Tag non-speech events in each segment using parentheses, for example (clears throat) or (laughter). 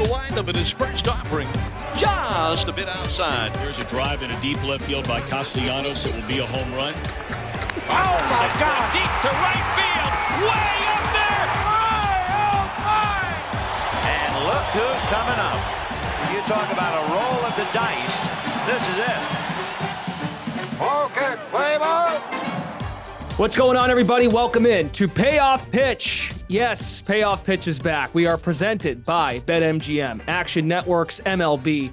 Into the windup in his first offering. Just a bit outside. There's a drive in a deep left field by Castellanos. It will be a home run. Oh my God! Deep to right field. Way up there. Oh my! And look who's coming up. You talk about a roll of the dice. This is it. Okay, play ball! What's going on, everybody? Welcome in to Payoff Pitch. Yes, Payoff Pitch is back. We are presented by BetMGM, Action Networks, MLB,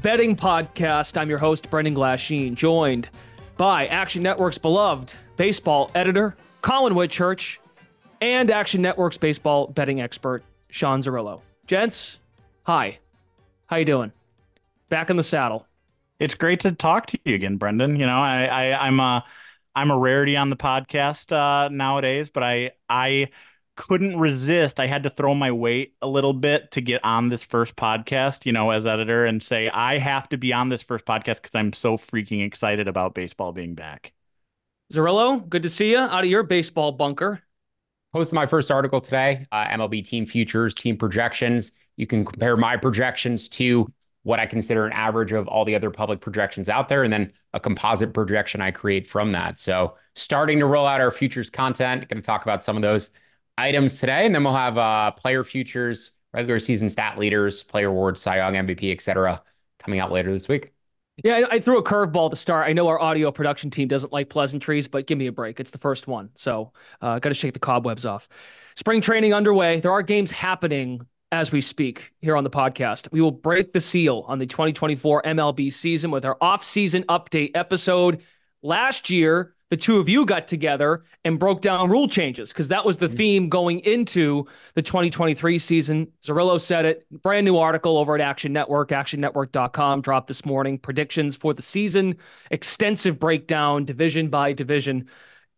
betting podcast. I'm your host, Brendan Glasheen, joined by Action Network's beloved baseball editor, Collin Whitchurch, and Action Network's baseball betting expert, Sean Zerillo. Gents, hi. How you doing? Back in the saddle. It's great to talk to you again, Brendan. You know, I, I I'm a I'm a rarity on the podcast uh, nowadays, but I I couldn't resist. I had to throw my weight a little bit to get on this first podcast, you know, as editor and say I have to be on this first podcast because I'm so freaking excited about baseball being back. Zerillo, good to see you out of your baseball bunker. posted my first article today uh, MLB team futures, team projections. You can compare my projections to what I consider an average of all the other public projections out there, and then a composite projection I create from that. So, starting to roll out our futures content. Going to talk about some of those items today, and then we'll have uh, player futures, regular season stat leaders, player awards, Cy Young, MVP, etc., coming out later this week. Yeah, I, I threw a curveball to start. I know our audio production team doesn't like pleasantries, but give me a break. It's the first one. So, uh, got to shake the cobwebs off. Spring training underway. There are games happening as we speak here on the podcast. We will break the seal on the 2024 MLB season with our off-season update episode. Last year, the two of you got together and broke down rule changes because that was the theme going into the 2023 season. Zerillo said it. Brand new article over at Action Network, actionnetwork.com, dropped this morning. Predictions for the season, extensive breakdown, division by division,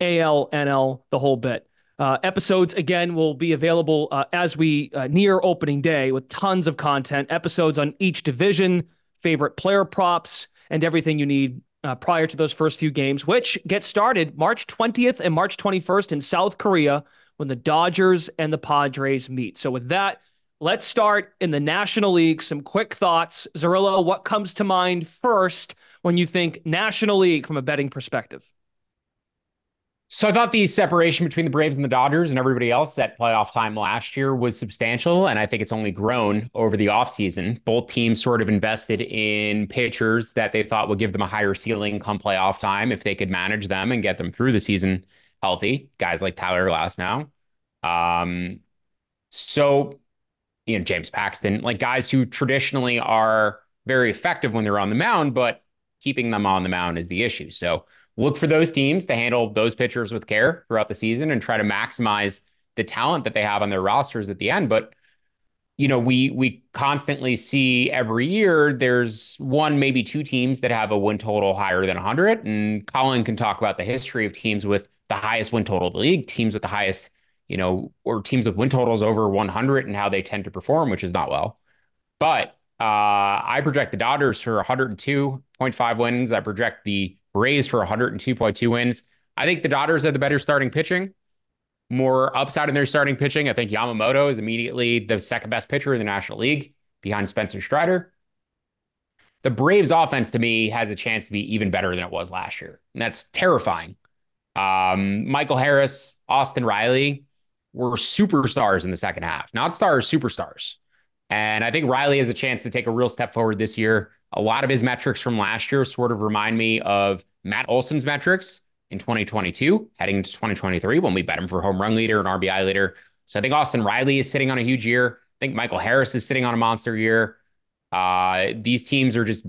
AL, NL, the whole bit. Uh, episodes again will be available uh, as we uh, near opening day with tons of content. Episodes on each division, favorite player props, and everything you need uh, prior to those first few games, which get started March 20th and March 21st in South Korea when the Dodgers and the Padres meet. So with that, let's start in the National League. Some quick thoughts, Zerillo. What comes to mind first when you think National League from a betting perspective? So I thought the separation between the Braves and the Dodgers and everybody else at playoff time last year was substantial. And I think it's only grown over the offseason. Both teams sort of invested in pitchers that they thought would give them a higher ceiling come playoff time if they could manage them and get them through the season healthy. Guys like Tyler Glasnow. Um, so, you know, James Paxton, like guys who traditionally are very effective when they're on the mound, but keeping them on the mound is the issue. So look for those teams to handle those pitchers with care throughout the season and try to maximize the talent that they have on their rosters at the end. But you know, we we constantly see every year there's one, maybe two teams that have a win total higher than 100. And Collin can talk about the history of teams with the highest win total of the league, teams with the highest, you know, or teams with win totals over 100 and how they tend to perform, which is not well. But uh, I project the Dodgers for 102.5 wins. I project the Braves for 102.2 wins. I think the Dodgers have the better starting pitching. more upside in their starting pitching. I think Yamamoto is immediately the second best pitcher in the National League behind Spencer Strider. The Braves offense to me has a chance to be even better than it was last year. And that's terrifying. Um, Michael Harris, Austin Riley were superstars in the second half, not stars, superstars. And I think Riley has a chance to take a real step forward this year. A lot of his metrics from last year sort of remind me of Matt Olson's metrics in 2022, heading into 2023 when we bet him for home run leader and RBI leader. So I think Austin Riley is sitting on a huge year. I think Michael Harris is sitting on a monster year. Uh, these teams are just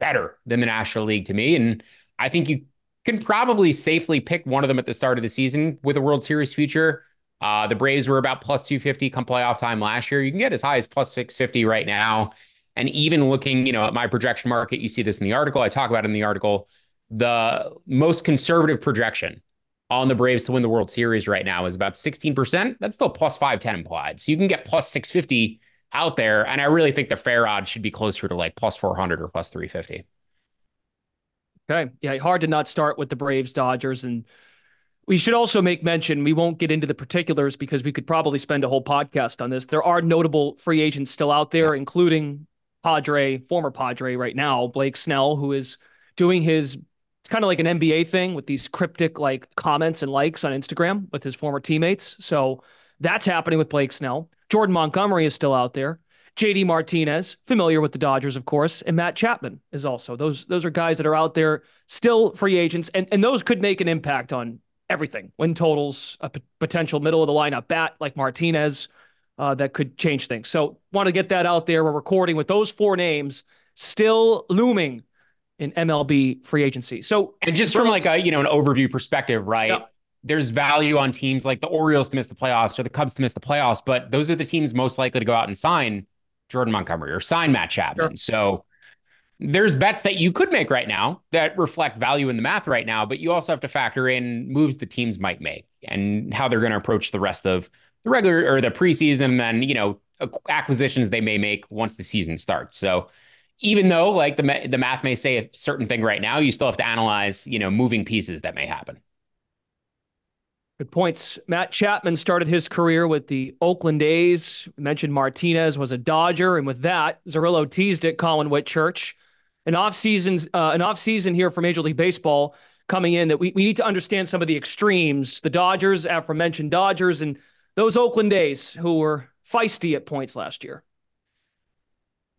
better than the National League to me. And I think you can probably safely pick one of them at the start of the season with a World Series future. Uh, the Braves were about plus 250 come playoff time last year. You can get as high as plus 650 right now. And even looking, you know, at my projection market, you see this in the article. I talk about it in the article. The most conservative projection on the Braves to win the World Series right now is about 16%. That's still plus 510 implied. So you can get plus 650 out there. And I really think the fair odds should be closer to like plus 400 or plus 350. Okay. Yeah. Hard to not start with the Braves, Dodgers, and we should also make mention, we won't get into the particulars because we could probably spend a whole podcast on this. There are notable free agents still out there, including Padre, former Padre right now, Blake Snell, who is doing his it's kind of like an NBA thing with these cryptic like comments and likes on Instagram with his former teammates. So that's happening with Blake Snell. Jordan Montgomery is still out there. JD Martinez, familiar with the Dodgers, of course, and Matt Chapman is also. Those those are guys that are out there still free agents, and, and those could make an impact on everything win totals, a p- potential middle of the lineup bat like Martinez uh, that could change things. So, want to get that out there. We're recording with those four names still looming in MLB free agency. So, and just from like a you know an overview perspective, right? Yeah. There's value on teams like the Orioles to miss the playoffs or the Cubs to miss the playoffs, but those are the teams most likely to go out and sign Jordan Montgomery or sign Matt Chapman. Sure. So there's bets that you could make right now that reflect value in the math right now, but you also have to factor in moves the teams might make and how they're going to approach the rest of the regular or the preseason, and then you know acquisitions they may make once the season starts. So even though like the the math may say a certain thing right now, you still have to analyze you know moving pieces that may happen. Good points. Matt Chapman started his career with the Oakland A's. mentioned Martinez was a Dodger, and with that, Zerillo teased it. Collin Whitchurch an off seasons uh, an off season here for Major League Baseball coming in that we, we need to understand some of the extremes. The Dodgers, aforementioned Dodgers, and those Oakland A's who were feisty at points last year.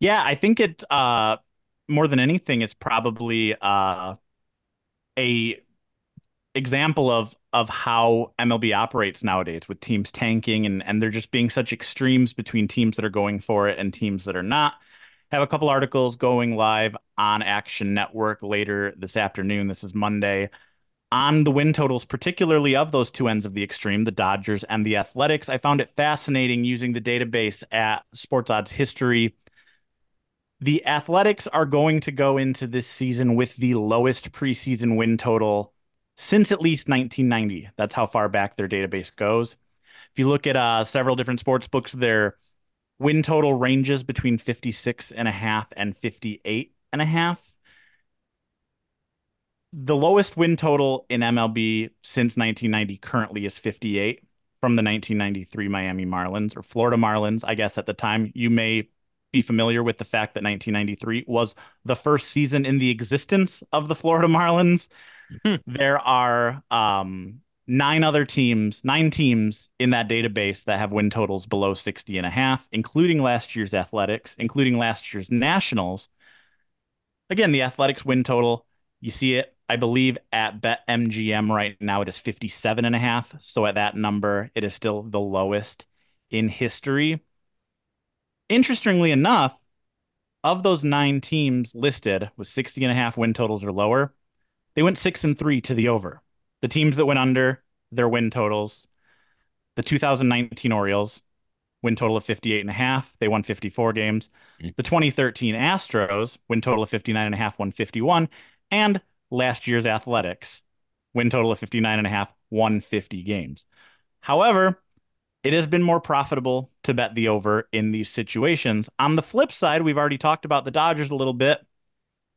Yeah, I think it uh, more than anything, it's probably uh, a example of of how MLB operates nowadays with teams tanking and and there just being such extremes between teams that are going for it and teams that are not have a couple articles going live on Action Network later this afternoon. This is Monday. On the win totals, particularly of those two ends of the extreme, the Dodgers and the Athletics, I found it fascinating using the database at Sports Odds History. The Athletics are going to go into this season with the lowest preseason win total since at least 1990. That's how far back their database goes. If you look at uh, several different sports books, they're Win total ranges between 56 and a half and 58 and a half. The lowest win total in MLB since 1990 currently is 58 from the 1993 Miami Marlins or Florida Marlins. I guess at the time you may be familiar with the fact that 1993 was the first season in the existence of the Florida Marlins. Hmm. There are um, nine other teams, nine teams in that database that have win totals below 60 and a half, including last year's Athletics, including last year's Nationals. Again, the Athletics win total, you see it, I believe, at BetMGM right now, it is 57 and a half. So at that number, it is still the lowest in history. Interestingly enough, of those nine teams listed with 60 and a half win totals or lower, they went six and three to the over the teams that went under their win totals. The 2019 Orioles win total of 58 and a half. They won 54 games. Mm. The 2013 Astros win total of 59 and a half, won 51. And last year's Athletics win total of 59 and a half, won 50 games. However, it has been more profitable to bet the over in these situations. On the flip side, we've already talked about the Dodgers a little bit.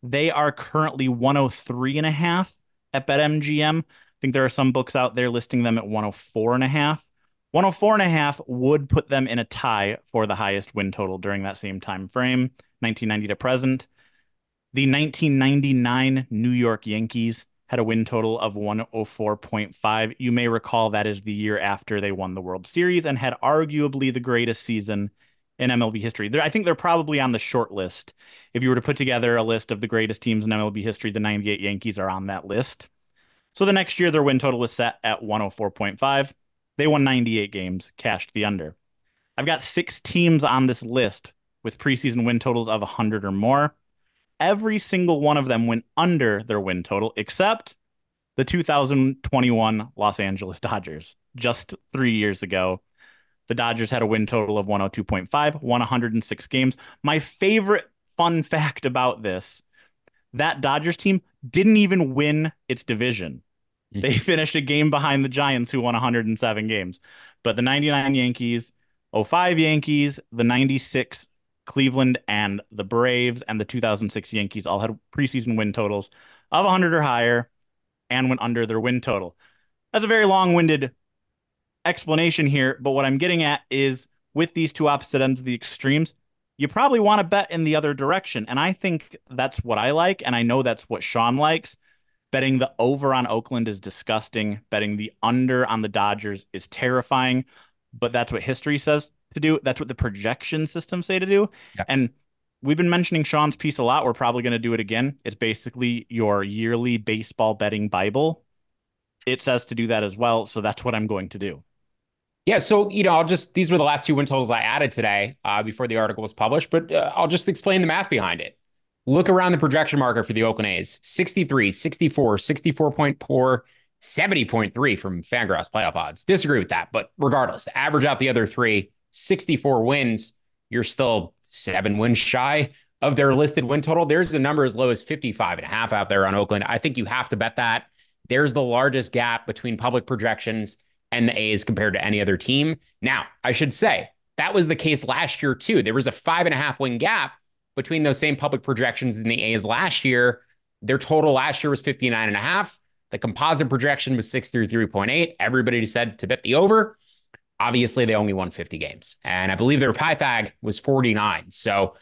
They are currently 103 and a half at BetMGM I think there are some books out there listing them at 104 and a half. 104 and a half would put them in a tie for the highest win total during that same time frame, 1990 to present. The 1999 New York Yankees had a win total of 104.5. You may recall that is the year after they won the World Series and had arguably the greatest season in MLB history. They're, I think they're probably on the short list. If you were to put together a list of the greatest teams in MLB history, the 98 Yankees are on that list. So the next year, their win total was set at 104.5. They won 98 games, cashed the under. I've got six teams on this list with preseason win totals of 100 or more. Every single one of them went under their win total, except the 2021 Los Angeles Dodgers, just three years ago. The Dodgers had a win total of 102.5, won 106 games. My favorite fun fact about this that Dodgers team didn't even win its division. Mm-hmm. They finished a game behind the Giants, who won 107 games. But the 99 Yankees, 05 Yankees, the 96 Cleveland, and the Braves, and the 2006 Yankees all had preseason win totals of 100 or higher and went under their win total. That's a very long winded explanation here, but what I'm getting at is with these two opposite ends of the extremes, you probably want to bet in the other direction. And I think that's what I like. And I know that's what Sean likes. Betting the over on Oakland is disgusting. Betting the under on the Dodgers is terrifying. But that's what history says to do. That's what the projection systems say to do. Yeah. And we've been mentioning Sean's piece a lot. We're probably going to do it again. It's basically your yearly baseball betting Bible. It says to do that as well. So that's what I'm going to do. Yeah, so you know, I'll just these were the last two win totals I added today uh, before the article was published, but uh, I'll just explain the math behind it. Look around the projection marker for the Oakland A's 63, 64, 64.4, 70.3 from Fangraphs playoff odds. Disagree with that, but regardless, average out the other three, 64 wins, you're still seven wins shy of their listed win total. There's a number as low as 55 and a half out there on Oakland. I think you have to bet that. There's the largest gap between public projections and the A's compared to any other team. Now, I should say that was the case last year, too. There was a five and a half win gap between those same public projections and the A's last year. Their total last year was 59 and a half. The composite projection was 63.8. Everybody said to bet the over. Obviously, they only won 50 games. And I believe their Pythag was 49. So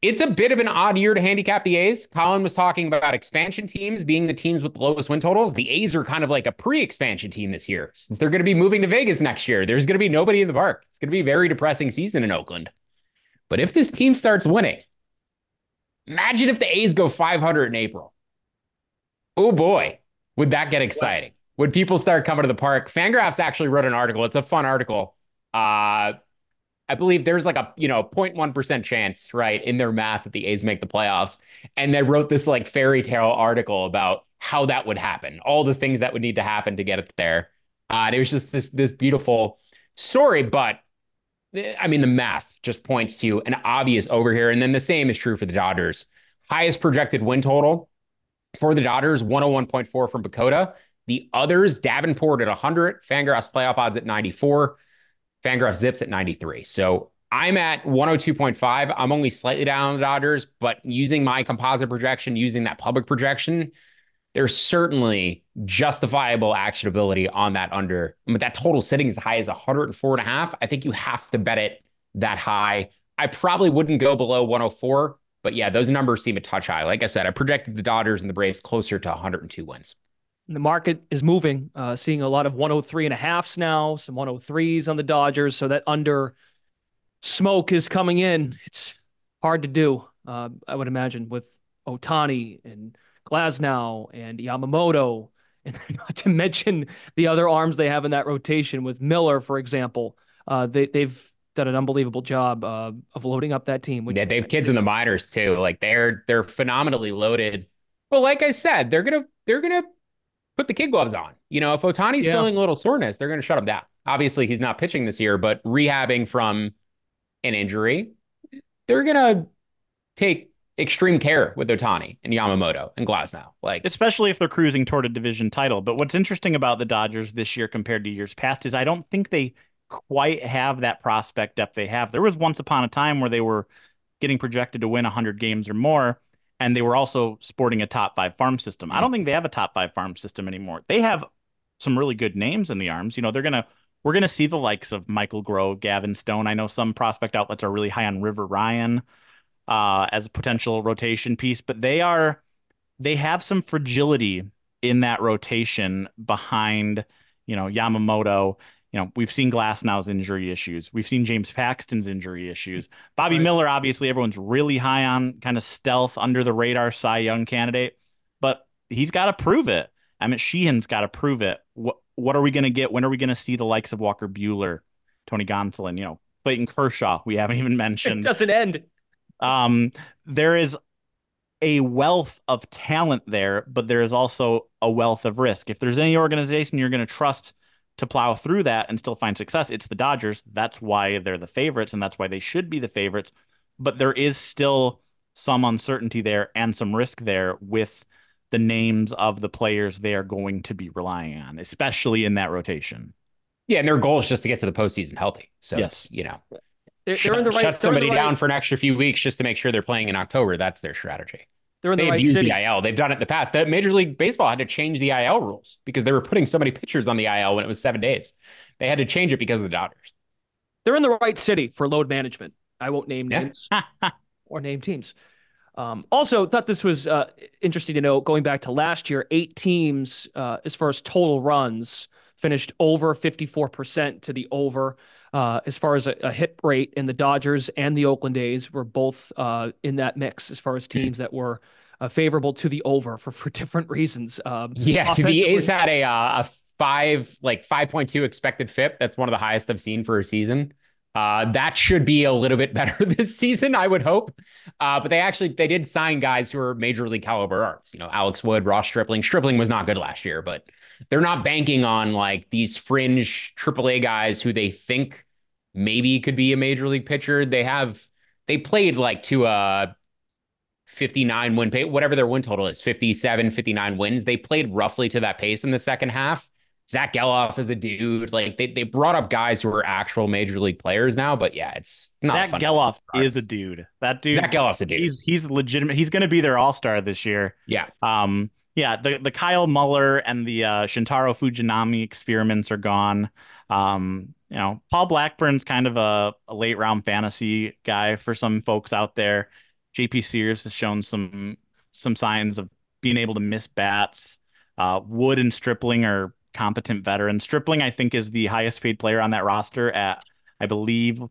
it's a bit of an odd year to handicap the A's. Collin was talking about expansion teams being the teams with the lowest win totals. The A's are kind of like a pre-expansion team this year since they're going to be moving to Vegas next year. There's going to be nobody in the park. It's going to be a very depressing season in Oakland. But if this team starts winning, imagine if the A's go 500 in April. Oh boy, would that get exciting? Would people start coming to the park? Fangraphs actually wrote an article. It's a fun article. Uh, I believe there's like a, you know, 0.1% chance, right, in their math that the A's make the playoffs. And they wrote this like fairy tale article about how that would happen, all the things that would need to happen to get it there. Uh, and it was just this this beautiful story, but I mean, the math just points to an obvious over here. And then the same is true for the Dodgers. Highest projected win total for the Dodgers, 101.4 from PECOTA. The others, Davenport at 100, Fangraphs playoff odds at 94. Fangraphs Zips at 93. So I'm at 102.5. I'm only slightly down on the Dodgers, but using my composite projection, using that public projection, there's certainly justifiable actionability on that under. But that total sitting as high as 104 and a half, I think you have to bet it that high. I probably wouldn't go below 104, but yeah, those numbers seem a touch high. Like I said, I projected the Dodgers and the Braves closer to 102 wins. The market is moving, uh, seeing a lot of 103 and a halfs now, some 103s on the Dodgers. So that under smoke is coming in. It's hard to do, uh, I would imagine, with Ohtani and Glasnow and Yamamoto, (laughs) and not to mention the other arms they have in that rotation with Miller, for example. Uh, they, they've done an unbelievable job uh, of loading up that team. yeah, they have kids in the minors too. Like they're they're phenomenally loaded. But like I said, they're gonna they're gonna put the kid gloves on. You know, if Ohtani's yeah. feeling a little soreness, they're going to shut him down. Obviously, he's not pitching this year, but rehabbing from an injury, they're going to take extreme care with Ohtani and Yamamoto and Glasnow. Like especially if they're cruising toward a division title. But what's interesting about the Dodgers this year compared to years past is I don't think they quite have that prospect depth they have. There was once upon a time where they were getting projected to win 100 games or more and they were also sporting a top five farm system. I don't think they have a top five farm system anymore. They have some really good names in the arms. You know, they're to we're going to see the likes of Michael Grove, Gavin Stone. I know some prospect outlets are really high on River Ryan uh, as a potential rotation piece, but they are they have some fragility in that rotation behind, you know, Yamamoto. You know, we've seen Glasnow's injury issues. We've seen James Paxton's injury issues. Bobby right. Miller, obviously, everyone's really high on kind of stealth, under the radar Cy Young candidate, but he's got to prove it. I mean, Sheehan's got to prove it. What what are we going to get? When are we going to see the likes of Walker Buehler, Tony Gonsolin, you know, Clayton Kershaw? We haven't even mentioned. It (laughs) doesn't end. Um, there is a wealth of talent there, but there is also a wealth of risk. If there's any organization you're going to trust to plow through that and still find success, it's the Dodgers. That's why they're the favorites, and that's why they should be the favorites. But there is still some uncertainty there and some risk there with the names of the players they are going to be relying on, especially in that rotation. Yeah, and their goal is just to get to the postseason healthy. So yes, you know, they're, they're in the right. Shut somebody right, down for an extra few weeks just to make sure they're playing in October. That's their strategy. They're in they the right city. the IL. They've done it in the past. That Major League Baseball had to change the IL rules because they were putting so many pitchers on the IL when it was seven days. They had to change it because of the Dodgers. They're in the right city for load management. I won't name names (laughs) or name teams. Um, also, thought this was uh, interesting to note. Going back to last year, eight teams, uh, as far as total runs, finished over 54% to the over. Uh, as far as a, a, hit rate, and the Dodgers and the Oakland A's were both uh, in that mix as far as hmm. teams that were uh, favorable to the over for, for (laughs) different reasons. Um, yeah, the A's had a uh, a five like 5.2 expected FIP. That's one of the highest I've seen for a season. Uh, that should be a little bit (laughs) better this season, I would hope. Uh, but they actually they did sign guys who are major league caliber arms. You know, Alex Wood, Ross Stripling. Stripling was not good last year, but they're not banking on like these fringe AAA guys who they think maybe could be a major league pitcher. They have they played like to a 59 win pace, whatever their win total is, 57, 59 wins. They played roughly to that pace in the second half. Zach Gelof is a dude. Like they, they brought up guys who are actual major league players now, but yeah, it's not. Zach Gelof is a dude. That dude. Zach Gelof's a dude. He's he's legitimate. He's going to be their all star this year. Yeah. Um. Yeah. The the Kyle Muller and the uh, Shintaro Fujinami experiments are gone. Um. You know, Paul Blackburn's kind of a, a late round fantasy guy for some folks out there. JP Sears has shown some some signs of being able to miss bats. Uh, Wood and Stripling are competent veterans. Stripling, I think, is the highest paid player on that roster at, I believe,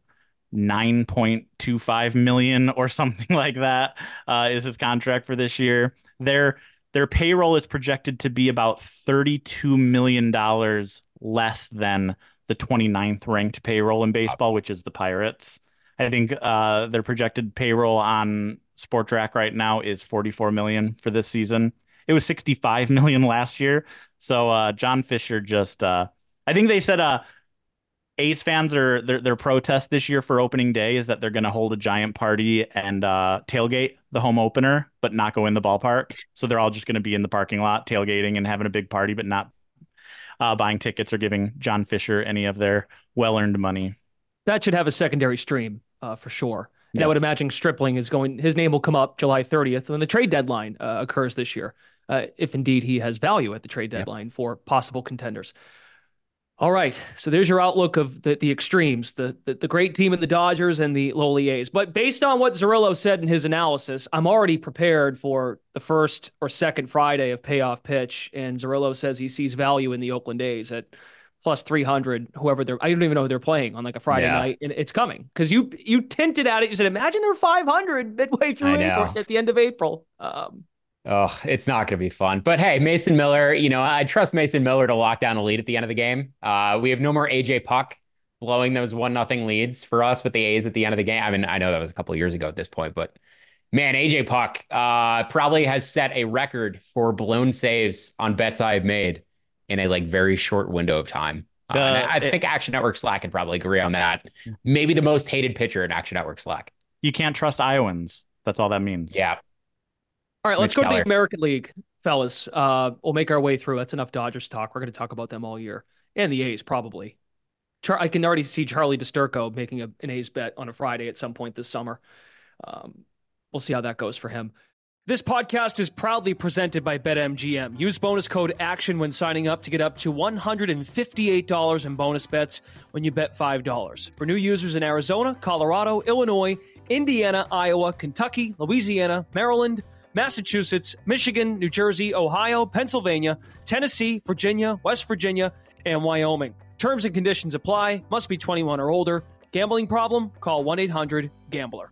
9.25 million or (laughs) something like that uh, is his contract for this year. Their their payroll is projected to be about 32 million dollars less than the 29th ranked payroll in baseball, which is the Pirates. I think uh, their projected payroll on Spotrac right now is 44 million for this season. It was 65 million last year. So uh, John Fisher just uh, I think they said A's fans are their their protest this year for opening day is that they're going to hold a giant party and uh, tailgate the home opener, but not go in the ballpark. So they're all just going to be in the parking lot tailgating and having a big party, but not uh, buying tickets or giving John Fisher any of their well earned money. That should have a secondary stream uh, for sure. And yes. I would imagine Stripling is going. His name will come up July 30th when the trade deadline uh, occurs this year uh, if indeed he has value at the trade deadline for possible contenders. All right, so there's your outlook of the the extremes, the, the, the great team in the Dodgers and the lowly A's. But based on what Zerillo said in his analysis, I'm already prepared for the first or second Friday of payoff pitch. And Zerillo says he sees value in the Oakland A's at plus 300 whoever they're i don't even know who they're playing on like a friday yeah. night and it's coming because you you tinted at it you said imagine they're 500 midway through april, at the end of april um, Oh, it's not going to be fun. But hey, Mason Miller, you know, I trust Mason Miller to lock down a lead at the end of the game. Uh, we have no more AJ Puk blowing those one nothing leads for us with the A's at the end of the game. I mean, I know that was a couple years ago at this point, but man, AJ Puk uh, probably has set a record for blown saves on bets I've made in a like very short window of time. Uh, I, I think Action Network Slack can probably agree on that. Maybe the most hated pitcher in Action Network Slack. You can't trust Iowans. That's all that means. Yeah. All right, let's go to the American League, fellas. Uh, we'll make our way through. That's enough Dodgers talk. We're going to talk about them all year, and the A's probably. Char- I can already see Charlie DiSturco making a, an A's bet on a Friday at some point this summer. Um, we'll see how that goes for him. This podcast is proudly presented by BetMGM. Use bonus code ACTION when signing up to get up to $158 in bonus bets when you bet $5. For new users in Arizona, Colorado, Illinois, Indiana, Iowa, Kentucky, Louisiana, Maryland, Massachusetts, Michigan, New Jersey, Ohio, Pennsylvania, Tennessee, Virginia, West Virginia, and Wyoming. Terms and conditions apply. Must be 21 or older. Gambling problem? Call 1 800 GAMBLER.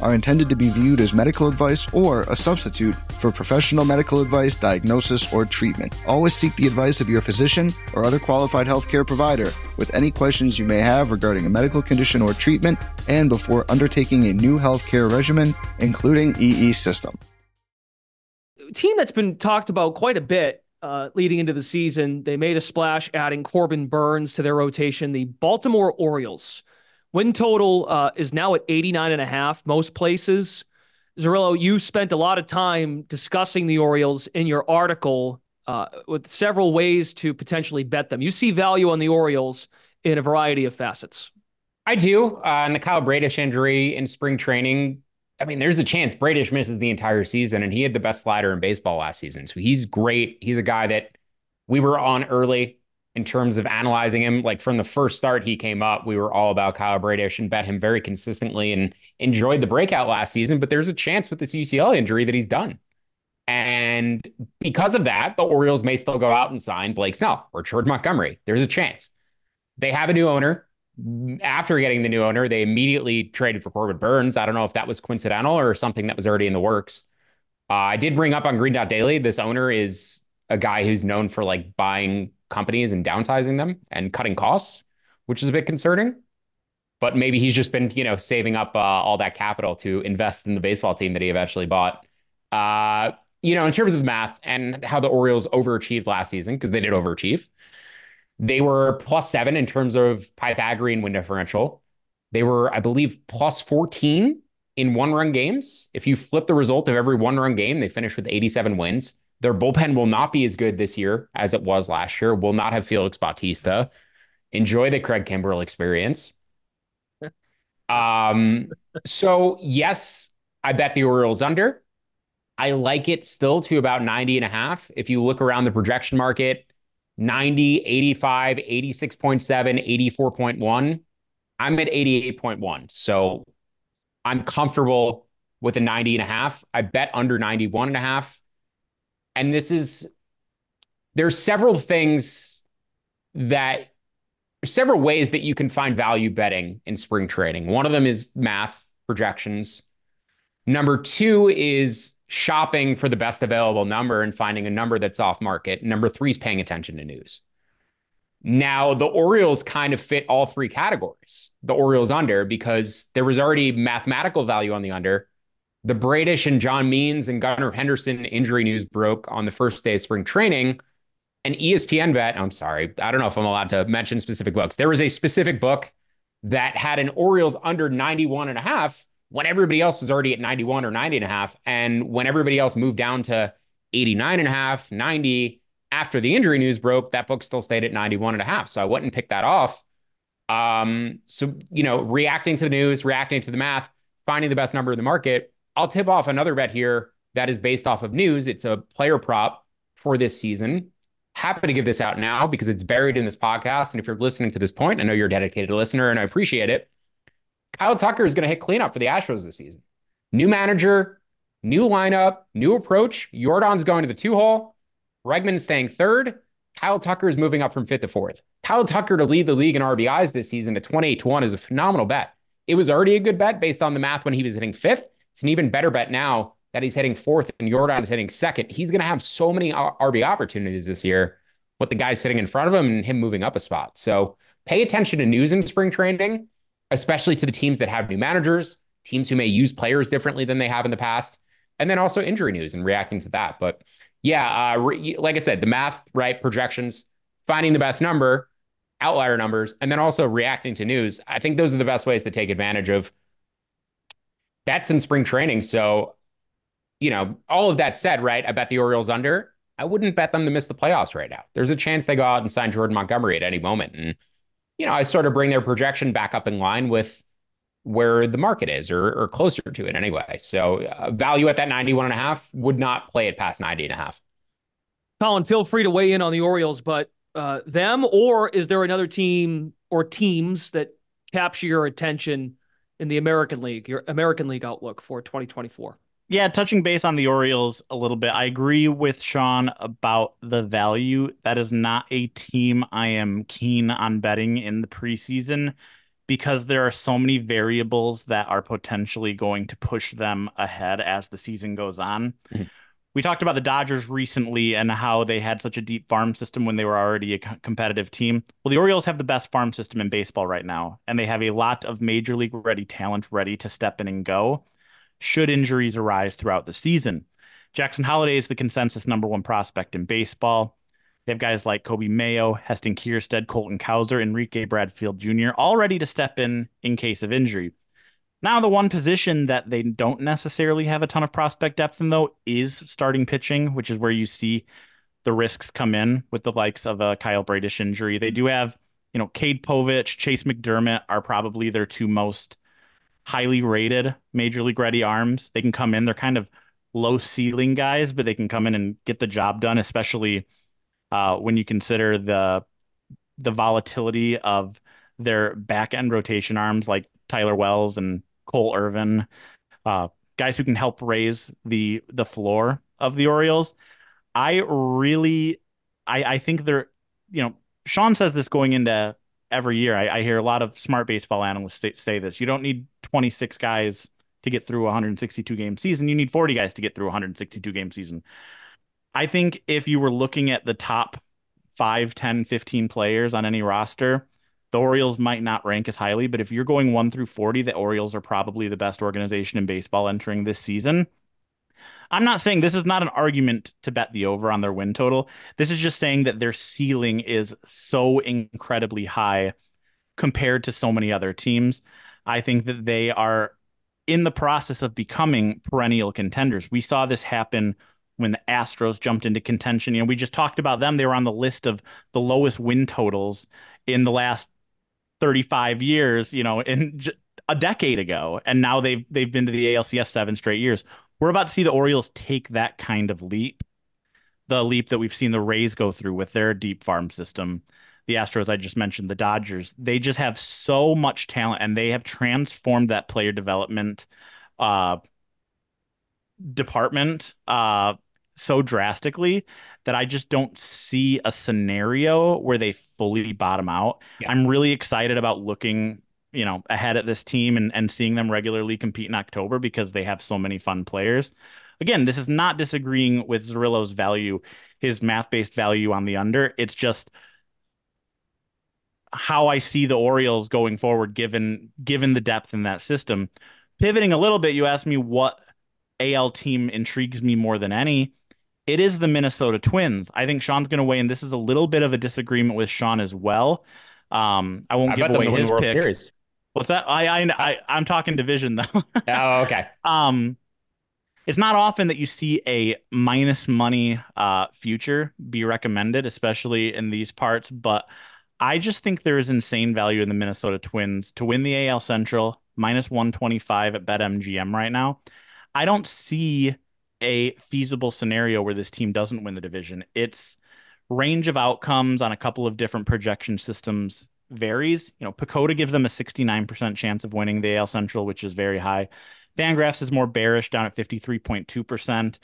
are intended to be viewed as medical advice or a substitute for professional medical advice, diagnosis, or treatment. Always seek the advice of your physician or other qualified healthcare provider with any questions you may have regarding a medical condition or treatment and before undertaking a new healthcare regimen, including EE system. Team that's been talked about quite a bit uh, leading into the season. They made a splash adding Corbin Burnes to their rotation. The Baltimore Orioles win total uh, is now at 89 and a half most places. Zerillo, you spent a lot of time discussing the Orioles in your article uh, with several ways to potentially bet them. You see value on the Orioles in a variety of facets. I do. Uh, and the Kyle Bradish injury in spring training I mean, there's a chance Bradish misses the entire season, and he had the best slider in baseball last season. So he's great. He's a guy that we were on early in terms of analyzing him. Like from the first start he came up, we were all about Kyle Bradish and bet him very consistently and enjoyed the breakout last season. But there's a chance with this UCL injury that he's done. And because of that, the Orioles may still go out and sign Blake Snell or Jordan Montgomery. There's a chance. They have a new owner after getting the new owner, they immediately traded for Corbin Burnes. I don't know if that was coincidental or something that was already in the works. Uh, I did bring up on Green Dot Daily, this owner is a guy who's known for like buying companies and downsizing them and cutting costs, which is a bit concerning. But maybe he's just been, you know, saving up uh, all that capital to invest in the baseball team that he eventually bought. Uh, you know, in terms of the math and how the Orioles overachieved last season, because they did overachieve. They were plus seven in terms of Pythagorean win differential. They were, I believe, plus 14 in one run games. If you flip the result of every one run game, they finished with 87 wins. Their bullpen will not be as good this year as it was last year, will not have Felix Bautista. Enjoy the Craig Kimbrel experience. (laughs) um, so, yes, I bet the Orioles under. I like it still to about 90 and a half. If you look around the projection market, 90, 85, 86.7, 84.1. I'm at 88.1. So I'm comfortable with a 90 and a half. I bet under 91 and a half. And this is, there's several things that, several ways that you can find value betting in spring trading. One of them is math projections. Number two is shopping for the best available number and finding a number that's off market. Number three is paying attention to news. Now, the Orioles kind of fit all three categories. The Orioles under, because there was already mathematical value on the under. The Bradish and John Means and Gunnar Henderson injury news broke on the first day of spring training. An ESPN bet, I'm sorry, I don't know if I'm allowed to mention specific books. There was a specific book that had an Orioles under 91 and a half when everybody else was already at 91 or 90 and a half. And when everybody else moved down to 89 and a half, 90, after the injury news broke, that book still stayed at 91 and a half. So I wouldn't pick that off. Um, so, you know, reacting to the news, reacting to the math, finding the best number in the market. I'll tip off another bet here that is based off of news. It's a player prop for this season. Happy to give this out now because it's buried in this podcast. And if you're listening to this point, I know you're a dedicated listener and I appreciate it. Kyle Tucker is going to hit cleanup for the Astros this season. New manager, new lineup, new approach. Yordan's going to the two hole. Bregman staying third. Kyle Tucker is moving up from fifth to fourth. Kyle Tucker to lead the league in RBIs this season at 28 to 1 is a phenomenal bet. it was already a good bet based on the math when he was hitting fifth. It's an even better bet now that he's hitting fourth and Yordan is hitting second. He's going to have so many RB opportunities this year with the guy sitting in front of him and him moving up a spot. So pay attention to news in spring training, especially to the teams that have new managers, teams who may use players differently than they have in the past, and then also injury news and reacting to that. But yeah, uh, re- like I said, the math, right? Projections, finding the best number, outlier numbers, and then also reacting to news. I think those are the best ways to take advantage of bets in spring training. So, you know, all of that said, right? I bet the Orioles under. I wouldn't bet them to miss the playoffs right now. There's a chance they go out and sign Jordan Montgomery at any moment. And, you know, I sort of bring their projection back up in line with where the market is or, or closer to it anyway. So uh, value at that 91 and a half would not play it past 90 and a half. Collin, feel free to weigh in on the Orioles, but uh, them or is there another team or teams that capture your attention in the American League, your American League outlook for 2024? Yeah, touching base on the Orioles a little bit, I agree with Sean about the value. That is not a team I am keen on betting in the preseason because there are so many variables that are potentially going to push them ahead as the season goes on. Mm-hmm. We talked about the Dodgers recently and how they had such a deep farm system when they were already a competitive team. Well, the Orioles have the best farm system in baseball right now, and they have a lot of major league ready talent ready to step in and go should injuries arise throughout the season. Jackson Holliday is the consensus number one prospect in baseball. They have guys like Coby Mayo, Heston Kjerstad, Colton Cowser, Enrique Bradfield Jr., all ready to step in in case of injury. Now, the one position that they don't necessarily have a ton of prospect depth in, though, is starting pitching, which is where you see the risks come in with the likes of a Kyle Bradish injury. They do have, you know, Cade Povich, Chase McDermott are probably their two most highly rated major league ready arms. They can come in. They're kind of low ceiling guys, but they can come in and get the job done, especially uh, when you consider the the volatility of their back end rotation arms like Tyler Wells and Cole Irvin, uh, guys who can help raise the the floor of the Orioles. I really, I I think they're, you know, Sean says this going into every year. I, I hear a lot of smart baseball analysts say, say this. You don't need 26 guys to get through a 162 game season. You need 40 guys to get through a 162 game season. I think if you were looking at the top 5, 10, 15 players on any roster, the Orioles might not rank as highly, but if you're going 1 through 40, the Orioles are probably the best organization in baseball entering this season. I'm not saying this is not an argument to bet the over on their win total. This is just saying that their ceiling is so incredibly high compared to so many other teams. I think that they are in the process of becoming perennial contenders. We saw this happen when the Astros jumped into contention. You know, we just talked about them. They were on the list of the lowest win totals in the last 35 years, you know, in a decade ago. And now they've they've been to the ALCS seven straight years we're about to see the Orioles take that kind of leap, the leap that we've seen the Rays go through with their deep farm system. The Astros, I just mentioned, the Dodgers, they just have so much talent and they have transformed that player development uh, department uh, so drastically that I just don't see a scenario where they fully bottom out. Yeah. I'm really excited about looking you know ahead at this team and, and seeing them regularly compete in October because they have so many fun players. Again, this is not disagreeing with Zerillo's value, his math based value on the under. It's just how I see the Orioles going forward, given given the depth in that system. Pivoting a little bit, you asked me what AL team intrigues me more than any. It is the Minnesota Twins. I think Sean's going to weigh in. This is a little bit of a disagreement with Sean as well. Um, I won't I give away his pick. Series. What's that? I I, I I'm talking division though. (laughs) oh, okay. Um, it's not often that you see a minus money uh future be recommended, especially in these parts. But I just think there is insane value in the Minnesota Twins to win the AL Central minus one twenty five at BetMGM right now. I don't see a feasible scenario where this team doesn't win the division. It's range of outcomes on a couple of different projection systems varies. You know, PECOTA gives them a 69% chance of winning the AL Central, which is very high. Fangraphs is more bearish, down at 53.2%.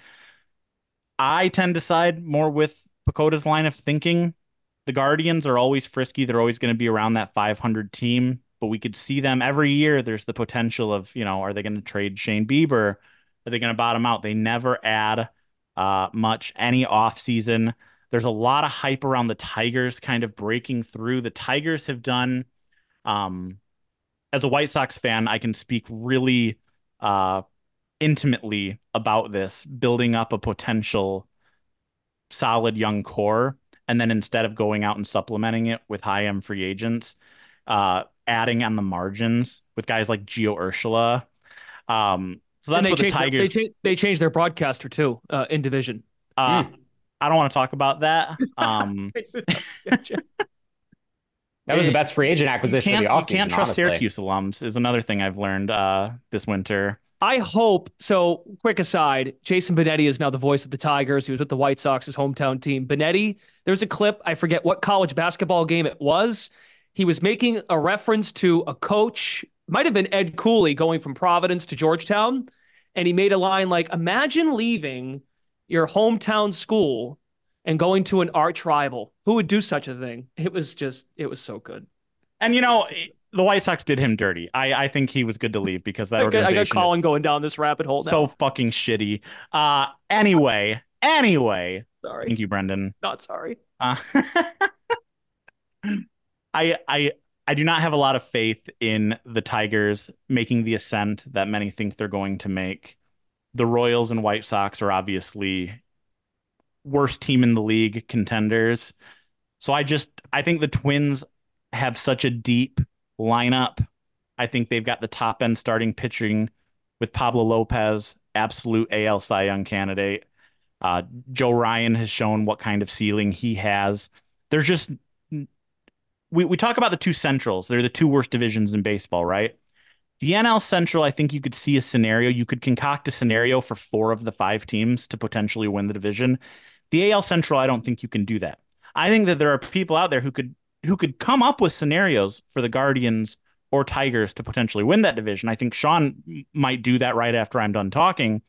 I tend to side more with PECOTA's line of thinking. The Guardians are always frisky. They're always going to be around that 500 team. but we could see them every year. There's the potential of, you know, are they going to trade Shane Bieber? Are they going to bottom out? They never add uh, much any offseason. There's a lot of hype around the Tigers kind of breaking through. The Tigers have done, um, as a White Sox fan, I can speak really uh, intimately about this, building up a potential solid young core. And then instead of going out and supplementing it with high end free agents, uh, adding on the margins with guys like Gio Urshela. Um, so that's what the Tigers. Their, they, they changed their broadcaster too uh, in division. Uh, mm. I don't want to talk about that. Um, (laughs) (laughs) That was the best free agent acquisition of the offseason. You can't trust honestly. Syracuse alums is another thing I've learned uh, this winter. I hope so. Quick aside: Jason Benetti is now the voice of the Tigers. He was with the White Sox, his hometown team. Benetti, there's a clip. I forget what college basketball game it was. He was making a reference to a coach, might have been Ed Cooley, going from Providence to Georgetown, and he made a line like, "Imagine leaving your hometown school and going to an arch rival. Who would do such a thing? It was just, it was so good. And you know, the White Sox did him dirty. I, I think he was good to leave because that I organization. I got Collin going down this rabbit hole. Now. So fucking shitty. Uh, anyway, anyway. Sorry. Thank you, Brendan. Not sorry. Uh, (laughs) I I I do not have a lot of faith in the Tigers making the ascent that many think they're going to make. The Royals and White Sox are obviously worst team in the league contenders. So I just I think the Twins have such a deep lineup. I think they've got the top end starting pitching with Pablo Lopez, absolute AL Cy Young candidate. Uh, Joe Ryan has shown what kind of ceiling he has. There's just we, we talk about the two centrals. They're the two worst divisions in baseball, right? The NL Central, I think you could see a scenario. You could concoct a scenario for four of the five teams to potentially win the division. The AL Central, I don't think you can do that. I think that there are people out there who could who could come up with scenarios for the Guardians or Tigers to potentially win that division. I think Sean might do that right after I'm done talking.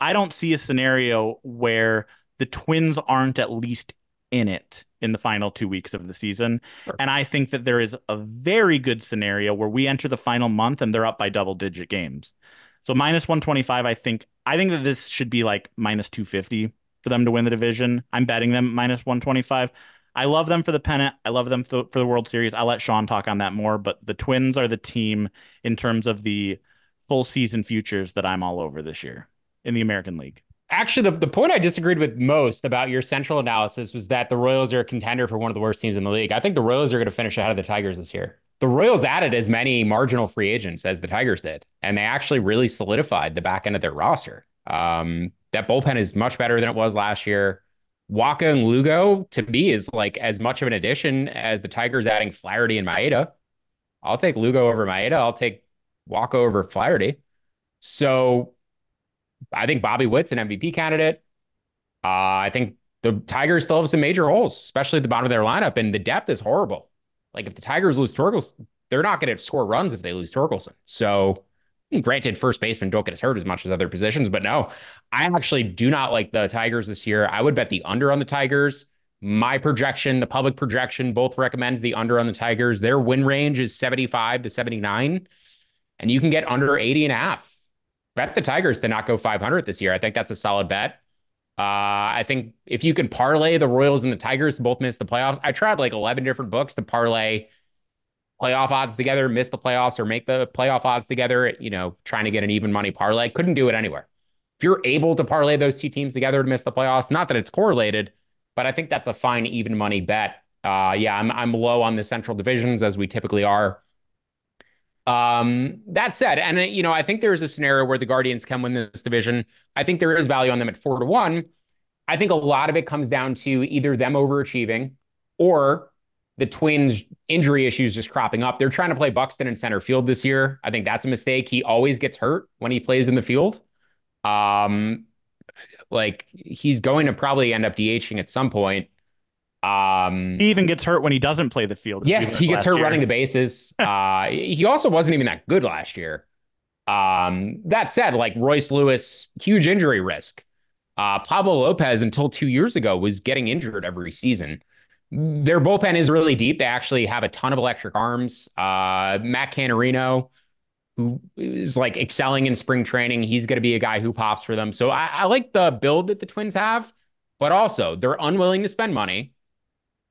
I don't see a scenario where the Twins aren't at least in it in the final two weeks of the season. Sure. And I think that there is a very good scenario where we enter the final month and they're up by double digit games. So minus 125, I think I think that this should be like minus 250 for them to win the division. I'm betting them minus 125. I love them for the pennant. I love them for, for the World Series. I'll let Sean talk on that more, but the Twins are the team in terms of the full season futures that I'm all over this year in the American League. Actually, the, the point I disagreed with most about your central analysis was that the Royals are a contender for one of the worst teams in the league. I think the Royals are going to finish ahead of the Tigers this year. The Royals added as many marginal free agents as the Tigers did, and they actually really solidified the back end of their roster. Um, that bullpen is much better than it was last year. Wacha and Lugo to me is like as much of an addition as the Tigers adding Flaherty and Maeda. I'll take Lugo over Maeda. I'll take Wacha over Flaherty. So I think Bobby Witt's an MVP candidate. Uh, I think the Tigers still have some major holes, especially at the bottom of their lineup, and the depth is horrible. Like if the Tigers lose Torkelson, they're not going to score runs if they lose Torkelson. So Granted, first baseman don't get as hurt as much as other positions, but no, I actually do not like the Tigers this year. I would bet the under on the Tigers. My projection, the public projection, both recommends the under on the Tigers. Their win range is 75 to 79, and you can get under 80 and a half. Bet the Tigers to not go 500 this year. I think that's a solid bet. Uh, I think if you can parlay the Royals and the Tigers both miss the playoffs, I tried like 11 different books to parlay playoff odds together, miss the playoffs, or make the playoff odds together, you know, trying to get an even money parlay. Couldn't do it anywhere. If you're able to parlay those two teams together to miss the playoffs, not that it's correlated, but I think that's a fine even money bet. Uh, yeah, I'm I'm low on the central divisions as we typically are. Um, that said, and you know, I think there is a scenario where the Guardians can win this division. I think there is value on them at four to one. I think a lot of it comes down to either them overachieving or the Twins injury issues just cropping up. They're trying to play Buxton in center field this year. I think that's a mistake. He always gets hurt when he plays in the field. Um, like he's going to probably end up DHing at some point. Um, he even gets hurt when he doesn't play the field. Yeah, he gets hurt year. running the bases. (laughs) uh, he also wasn't even that good last year. Um, that said, like Royce Lewis, huge injury risk. Uh, Pablo Lopez until two years ago was getting injured every season. their bullpen is really deep. They actually have a ton of electric arms. Uh, Matt Canterino, who is like excelling in spring training, he's going to be a guy who pops for them. So I, I like the build that the Twins have, but also they're unwilling to spend money,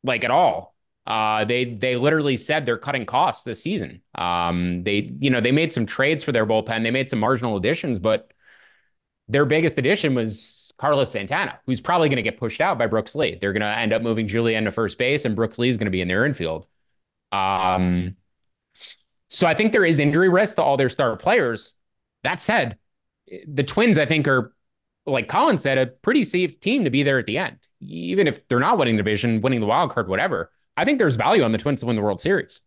like at all. Uh, they they literally said they're cutting costs this season. Um, they you know they made some trades for their bullpen. They made some marginal additions, but their biggest addition was Carlos Santana, who's probably going to get pushed out by Brooks Lee. They're going to end up moving Julien to first base, and Brooks Lee is going to be in their infield. Um, so I think there is injury risk to all their star players. That said, the Twins, I think, are like Collin said, a pretty safe team to be there at the end. Even if they're not winning the division, winning the wild card, whatever. I think there's value on the Twins to win the World Series.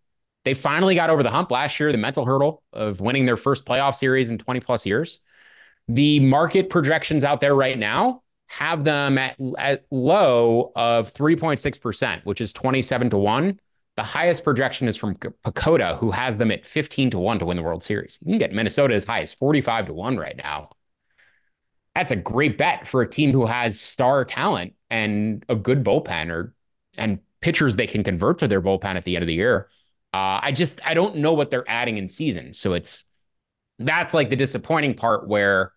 They finally got over the hump last year, the mental hurdle of winning their first playoff series in 20 plus years. The market projections out there right now have them at, at low of 3.6%, which is 27 to 1. The highest projection is from PECOTA, who has them at 15 to 1 to win the World Series. You can get Minnesota as high as 45 to 1 right now. That's a great bet for a team who has star talent and a good bullpen or and pitchers they can convert to their bullpen at the end of the year. Uh, I just I don't know what they're adding in season, so it's that's like the disappointing part where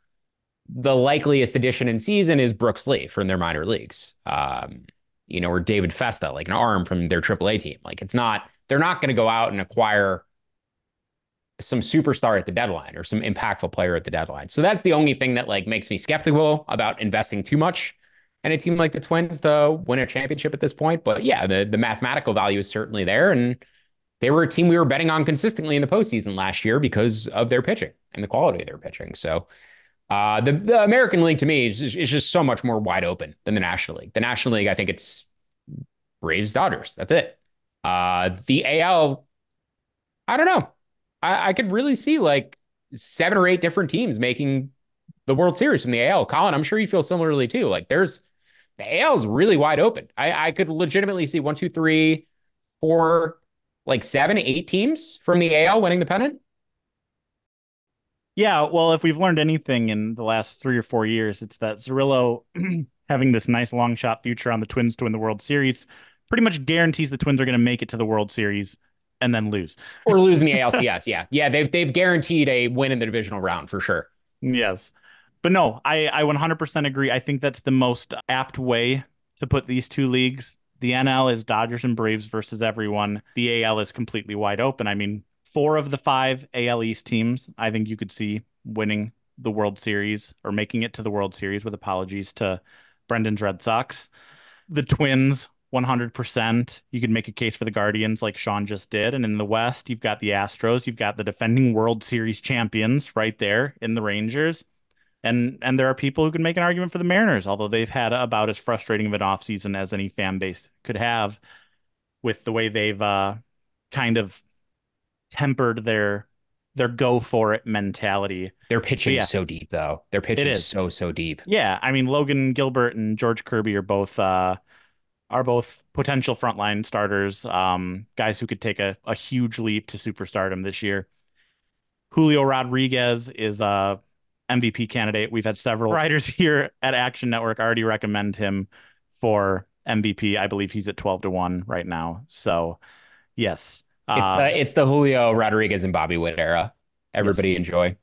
the likeliest addition in season is Brooks Lee from their minor leagues, um, you know, or David Festa, like an arm from their AAA team. Like it's not they're not going to go out and acquire some superstar at the deadline or some impactful player at the deadline. So that's the only thing that like makes me skeptical about investing too much and a team like the Twins to win a championship at this point. But yeah, the the mathematical value is certainly there, and they were a team we were betting on consistently in the postseason last year because of their pitching and the quality of their pitching. So. Uh, the, the American League to me is just, is just so much more wide open than the National League. The National League, I think it's Braves, Dodgers. That's it. Uh, the AL, I don't know. I, I could really see like seven or eight different teams making the World Series from the AL. Collin, I'm sure you feel similarly too. Like there's the AL is really wide open. I, I could legitimately see one, two, three, four, like seven, eight teams from the AL winning the pennant. Yeah, well, if we've learned anything in the last three or four years, it's that Zerillo (clears throat) having this nice long shot future on the Twins to win the World Series pretty much guarantees the Twins are going to make it to the World Series and then lose or lose in the ALCS. yeah, yeah, they've they've guaranteed a win in the divisional round for sure. (laughs) Yes. But no, I, I 100% agree. I think that's the most apt way to put these two leagues. The NL is Dodgers and Braves versus everyone. The AL is completely wide open. I mean, four of the five AL East teams, I think you could see winning the World Series or making it to the World Series with apologies to Brendan's Red Sox. The Twins, 100%. You could make a case for the Guardians like Sean just did. And in the West, you've got the Astros, you've got the defending World Series champions right there in the Rangers and and there are people who can make an argument for the Mariners, although they've had about as frustrating of an offseason as any fan base could have with the way they've uh, kind of tempered their their go for it mentality. Their pitching yeah, is so deep though. Their pitching is so so deep. Yeah, I mean Logan Gilbert and George Kirby are both uh, are both potential frontline starters, um, guys who could take a, a huge leap to superstardom this year. Julio Rodriguez is uh MVP candidate. We've had several writers (laughs) here at Action Network already recommend him for MVP. I believe he's at 12 to 1 right now. So, yes. It's uh, the it's the Julio Rodriguez and Bobby Witt era. Everybody yes. enjoy.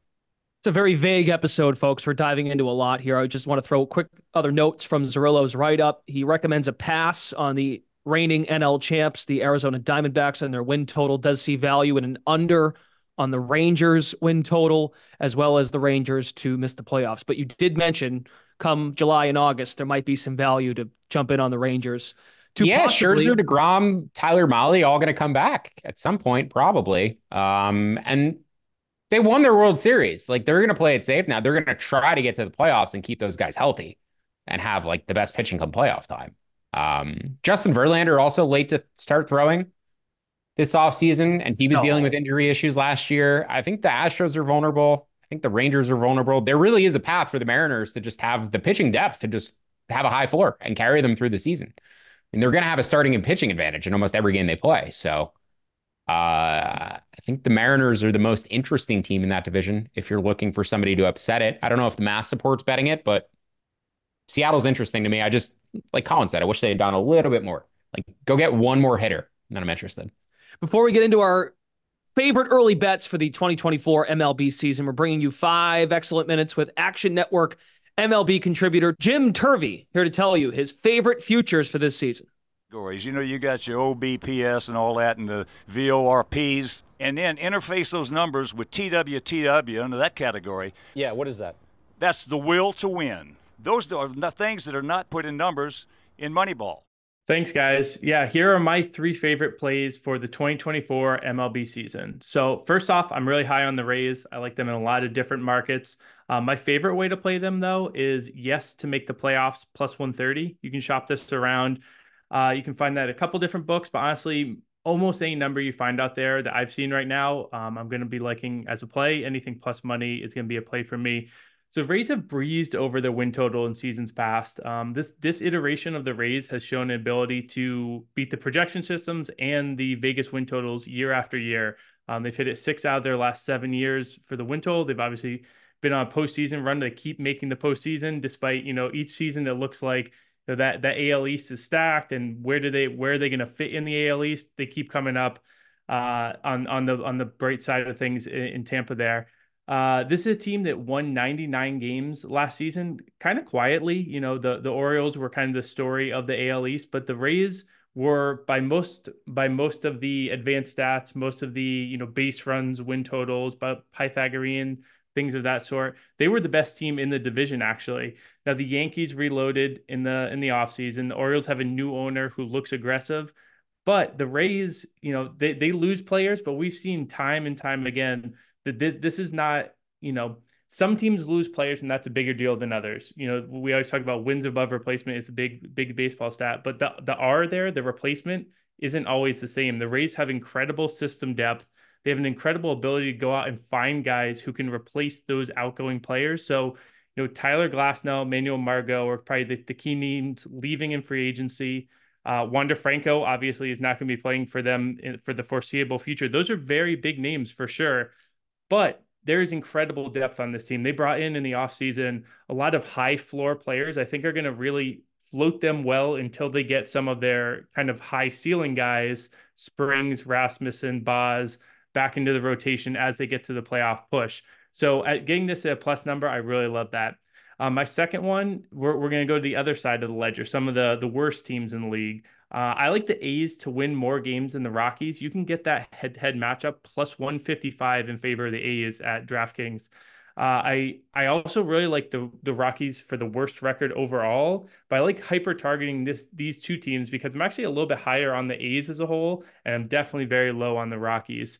It's a very vague episode, folks. We're diving into a lot here. I just want to throw quick other notes from Zerillo's write up. He recommends a pass on the reigning NL champs, the Arizona Diamondbacks, and their win total does see value in an under on the Rangers win total, as well as the Rangers to miss the playoffs. But you did mention come July and August, there might be some value to jump in on the Rangers. To yeah, possibly... Scherzer, DeGrom, Tyler Mahle, all going to come back at some point, probably. Um, and they won their World Series. Like they're going to play it safe now. They're going to try to get to the playoffs and keep those guys healthy and have like the best pitching come playoff time. Um, Justin Verlander also late to start throwing this offseason, and he was no. dealing with injury issues last year. I think the Astros are vulnerable. I think the Rangers are vulnerable. There really is a path for the Mariners to just have the pitching depth to just have a high floor and carry them through the season. And they're going to have a starting and pitching advantage in almost every game they play. So uh, I think the Mariners are the most interesting team in that division if you're looking for somebody to upset it. I don't know if the mass support's betting it, but Seattle's interesting to me. I just, like Collin said, I wish they had done a little bit more Like, go get one more hitter, then I'm interested. Before we get into our favorite early bets for the 2024 MLB season, we're bringing you five excellent minutes with Action Network MLB contributor Jim Turvey here to tell you his favorite futures for this season. You know, you got your OBPS and all that and the VORPs, and then interface those numbers with TWTW under that category. Yeah, what is that? That's the will to win. Those are things that are not put in numbers in Moneyball. Thanks, guys. Yeah, here are my three favorite plays for the 2024 MLB season. So, first off, I'm really high on the Rays. I like them in a lot of different markets. Uh, my favorite way to play them, though, is yes to make the playoffs plus 130. You can shop this around. Uh, you can find that a couple different books, but honestly, almost any number you find out there that I've seen right now, um, I'm going to be liking as a play. Anything plus money is going to be a play for me. So Rays have breezed over the win total in seasons past. Um, this this iteration of the Rays has shown an ability to beat the projection systems and the Vegas win totals year after year. Um, they've hit it six out of their last seven years for the win total. They've obviously been on a postseason run to keep making the postseason, despite you know each season it looks like know, that that AL East is stacked, and where do they where are they going to fit in the AL East? They keep coming up uh, on on the on the bright side of things in, in Tampa. There, uh, this is a team that won 99 games last season, kind of quietly. You know, the the Orioles were kind of the story of the AL East, but the Rays were by most by most of the advanced stats, most of the you know base runs, win totals, but Pythagorean things of that sort. They were the best team in the division actually. Now the Yankees reloaded in the in the offseason. The Orioles have a new owner who looks aggressive, but the Rays, you know, they they lose players, but we've seen time and time again that this is not, you know, some teams lose players and that's a bigger deal than others. You know, we always talk about wins above replacement is a big big baseball stat, but the the R there, the replacement isn't always the same. The Rays have incredible system depth they have an incredible ability to go out and find guys who can replace those outgoing players. So, you know, Tyler Glasnow, Manuel Margot are probably the, the key names leaving in free agency. Uh, Wander Franco obviously is not going to be playing for them in, for the foreseeable future. Those are very big names for sure. But there is incredible depth on this team. They brought in in the offseason a lot of high floor players I think are going to really float them well until they get some of their kind of high ceiling guys, Springs, Rasmussen, Baz, back into the rotation as they get to the playoff push. So at getting this at a plus number, I really love that. Um, my second one, we're, we're going to go to the other side of the ledger, some of the, the worst teams in the league. Uh, I like the A's to win more games than the Rockies. You can get that head to head matchup plus 155 in favor of the A's at DraftKings. Uh, I I also really like the the Rockies for the worst record overall, but I like hyper targeting this these two teams because I'm actually a little bit higher on the A's as a whole, and I'm definitely very low on the Rockies.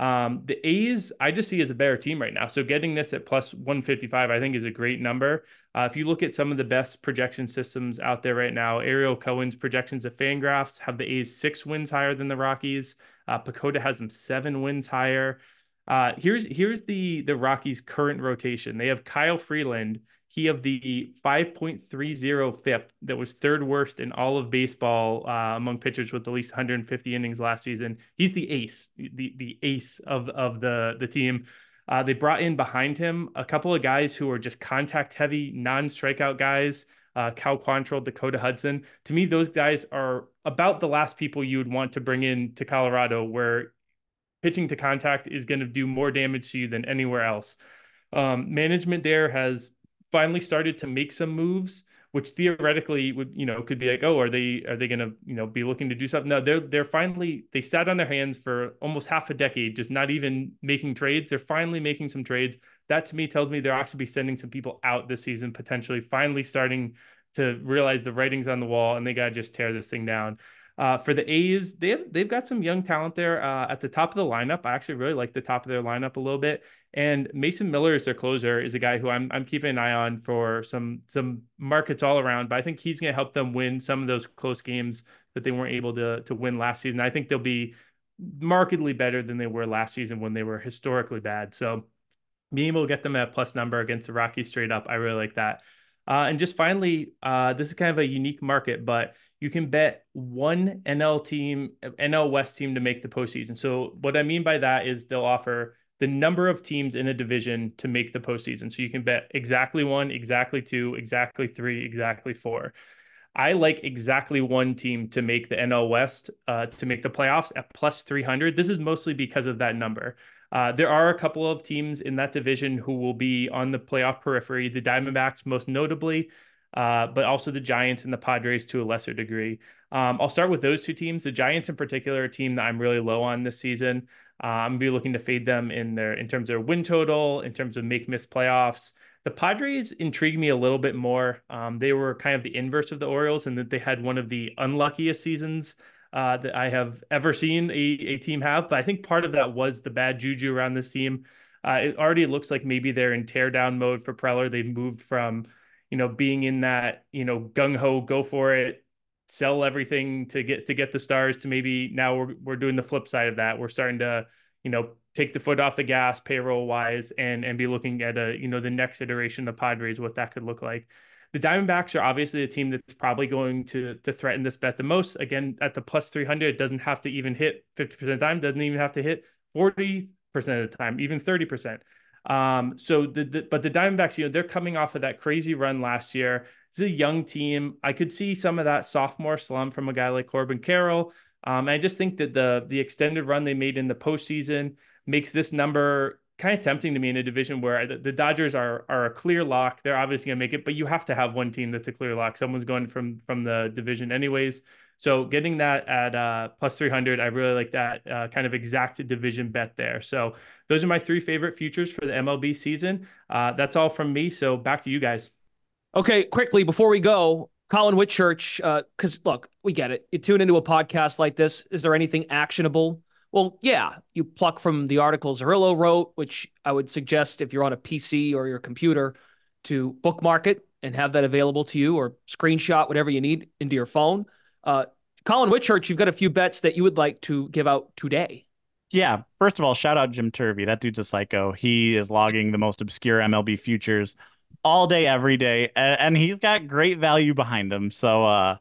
Um, the A's, I just see as a better team right now. So getting this at plus 155, I think, is a great number. Uh, if you look at some of the best projection systems out there right now, Ariel Cohen's projections of Fangraphs have the A's six wins higher than the Rockies. Uh, PECOTA has them seven wins higher. Uh, here's here's the the Rockies' current rotation. They have Kyle Freeland he of the 5.30 FIP that was third worst in all of baseball uh, among pitchers with at least 150 innings last season. He's the ace, the the ace of of the the team. Uh, they brought in behind him a couple of guys who are just contact heavy, non strikeout guys. Uh, Cal Quantrill, Dakota Hudson. To me, those guys are about the last people you would want to bring in to Colorado, where pitching to contact is going to do more damage to you than anywhere else. Um, management there has finally started to make some moves which theoretically would you know could be like oh are they are they going to you know be looking to do something? No they're they're finally they sat on their hands for almost half a decade just not even making trades. They're finally making some trades. That to me tells me they're actually be sending some people out this season potentially finally starting to realize the writing's on the wall and they got to just tear this thing down uh, for the A's, they have they've got some young talent there uh, at the top of the lineup. I actually really like the top of their lineup a little bit. And Mason Miller is their closer, is a guy who I'm I'm keeping an eye on for some some markets all around. But I think he's going to help them win some of those close games that they weren't able to to win last season. I think they'll be markedly better than they were last season when they were historically bad. So being able to get them at plus number against the Rockies straight up, I really like that. Uh, and just finally, uh, this is kind of a unique market, but you can bet one NL team, NL West team to make the postseason. So what I mean by that is they'll offer the number of teams in a division to make the postseason. So you can bet exactly one, exactly two, exactly three, exactly four. I like exactly one team to make the NL West, uh, to make the playoffs at plus 300. This is mostly because of that number. Uh, there are a couple of teams in that division who will be on the playoff periphery, the Diamondbacks most notably, uh, but also the Giants and the Padres to a lesser degree. Um, I'll start with those two teams. The Giants, in particular, a team that I'm really low on this season. Uh, I'm be looking to fade them in their in terms of their win total, in terms of make miss playoffs. The Padres intrigue me a little bit more. Um, they were kind of the inverse of the Orioles in that they had one of the unluckiest seasons uh, that I have ever seen a, a, team have. But I think part of that was the bad juju around this team. Uh, it already looks like maybe they're in teardown mode for Preller. They moved from, you know, being in that, you know, gung ho, go for it, sell everything to get to get the stars to maybe now we're we're doing the flip side of that. We're starting to, you know, take the foot off the gas payroll wise and and be looking at a you know the next iteration of Padres what that could look like. The Diamondbacks are obviously a team that's probably going to to threaten this bet the most. Again, at the plus 300, it doesn't have to even hit 50% of the time, doesn't even have to hit 40% of the time, even 30%. Um, so the, the but the Diamondbacks, you know, they're coming off of that crazy run last year. It's a young team. I could see some of that sophomore slump from a guy like Corbin Carroll. Um, I just think that the the extended run they made in the postseason makes this number kind of tempting to me in a division where the, the Dodgers are are a clear lock. They're obviously going to make it, but you have to have one team that's a clear lock. Someone's going from from the division anyways. So getting that at uh, plus 300, I really like that uh, kind of exact division bet there. So those are my three favorite futures for the MLB season. Uh, that's all from me. So back to you guys. Okay, quickly before we go, Collin Whitchurch, because uh, look, we get it. You tune into a podcast like this. Is there anything actionable well, yeah, you pluck from the articles Zerillo wrote, which I would suggest if you're on a PC or your computer to bookmark it and have that available to you or screenshot whatever you need into your phone. Uh, Collin Whitchurch, you've got a few bets that you would like to give out today. Yeah, first of all, shout out Jim Turvey. That dude's a psycho. He is logging the most obscure MLB futures all day, every day, and he's got great value behind him. So, uh,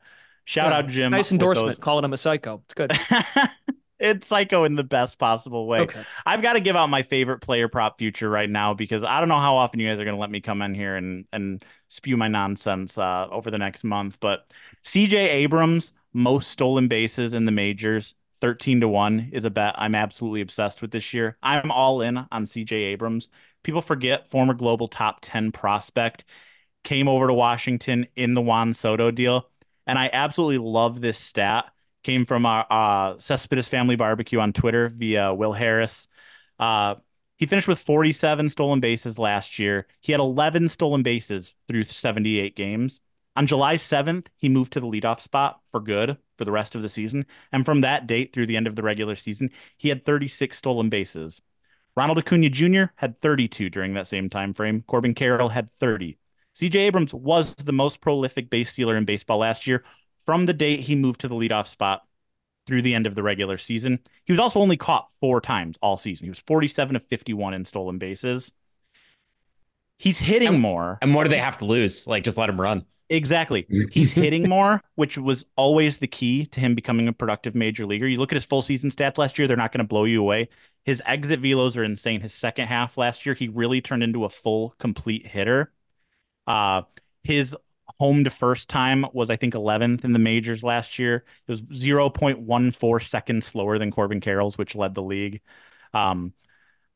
shout yeah, out Jim. Nice endorsement, calling him a psycho. It's good. (laughs) it's psycho in the best possible way. Okay. I've got to give out my favorite player prop future right now because I don't know how often you guys are going to let me come in here and and spew my nonsense uh, over the next month. But CJ Abrams most stolen bases in the majors. 13 to 1 is a bet I'm absolutely obsessed with this year. I'm all in on CJ Abrams. People forget former global top 10 prospect came over to Washington in the Juan Soto deal. And I absolutely love this stat came from our uh, Cespedes Family Barbecue on Twitter via Will Harris. Uh, he finished with 47 stolen bases last year. He had 11 stolen bases through 78 games. On July 7th, he moved to the leadoff spot for good for the rest of the season. And from that date through the end of the regular season, he had 36 stolen bases. Ronald Acuna Jr. had 32 during that same time frame. Corbin Carroll had 30. CJ Abrams was the most prolific base stealer in baseball last year, from the date he moved to the leadoff spot through the end of the regular season. He was also only caught four times all season. He was 47 of 51 in stolen bases. He's hitting and, more. And what do they have to lose? Like, just let him run. Exactly. (laughs) He's hitting more, which was always the key to him becoming a productive major leaguer. You look at his full season stats last year, they're not going to blow you away. His exit velos are insane. His second half last year, he really turned into a full, complete hitter. Uh, his home to first time was I think 11th in the majors last year. It was 0.14 seconds slower than Corbin Carroll's, which led the league. Um,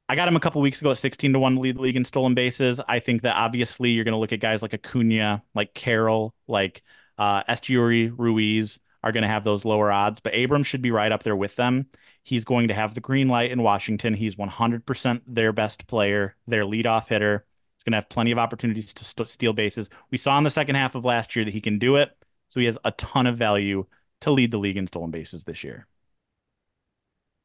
I got him a couple weeks ago at 16 to 1 lead the league in stolen bases. I think that obviously you're going to look at guys like Acuna, like Carroll, like uh, Ruiz are going to have those lower odds, but Abrams should be right up there with them. He's going to have the green light in Washington. He's 100% their best player, their leadoff hitter. He's going to have plenty of opportunities to st- steal bases. We saw in the second half of last year that he can do it. So he has a ton of value to lead the league in stolen bases this year.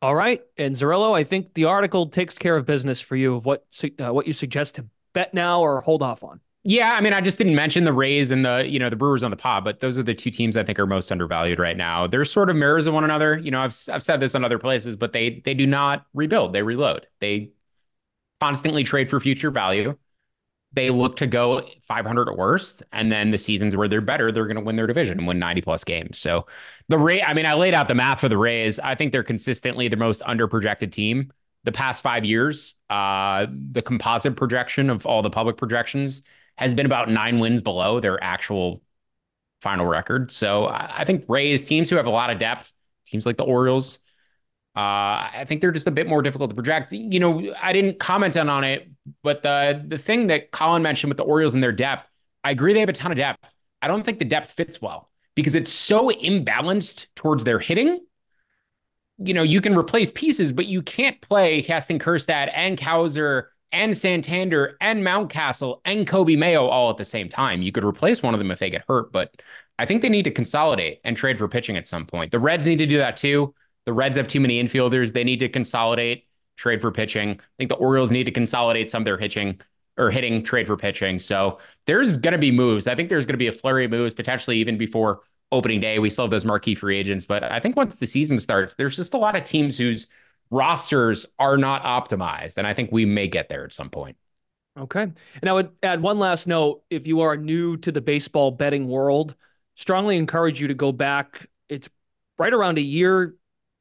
All right, and Zerillo, I think the article takes care of business for you of what uh, what you suggest to bet now or hold off on. Yeah, I mean, I just didn't mention the Rays and the you know the Brewers on the pod, but those are the two teams I think are most undervalued right now. They're sort of mirrors of one another. You know, I've I've said this on other places, but they they do not rebuild; they reload. They constantly trade for future value they look to go 500 or worse. And then the seasons where they're better, they're going to win their division and win 90 plus games. So the Ray, I mean, I laid out the map for the Rays. I think they're consistently the most underprojected team. The past five years, uh, the composite projection of all the public projections has been about nine wins below their actual final record. So I, I think Rays teams who have a lot of depth, teams like the Orioles, uh, I think they're just a bit more difficult to project. You know, I didn't comment on, it, but the the thing that Collin mentioned with the Orioles and their depth, I agree they have a ton of depth. I don't think the depth fits well because it's so imbalanced towards their hitting. You know, you can replace pieces, but you can't play Heston Kjerstad and Cowser and Santander and Mountcastle and Coby Mayo all at the same time. You could replace one of them if they get hurt, but I think they need to consolidate and trade for pitching at some point. The Reds need to do that too. The Reds have too many infielders. They need to consolidate, trade for pitching. I think the Orioles need to consolidate some of their hitching or hitting, trade for pitching. So there's going to be moves. I think there's going to be a flurry of moves, potentially even before opening day. We still have those marquee free agents, but I think once the season starts, there's just a lot of teams whose rosters are not optimized. And I think we may get there at some point. Okay. And I would add one last note. If you are new to the baseball betting world, strongly encourage you to go back. It's right around a year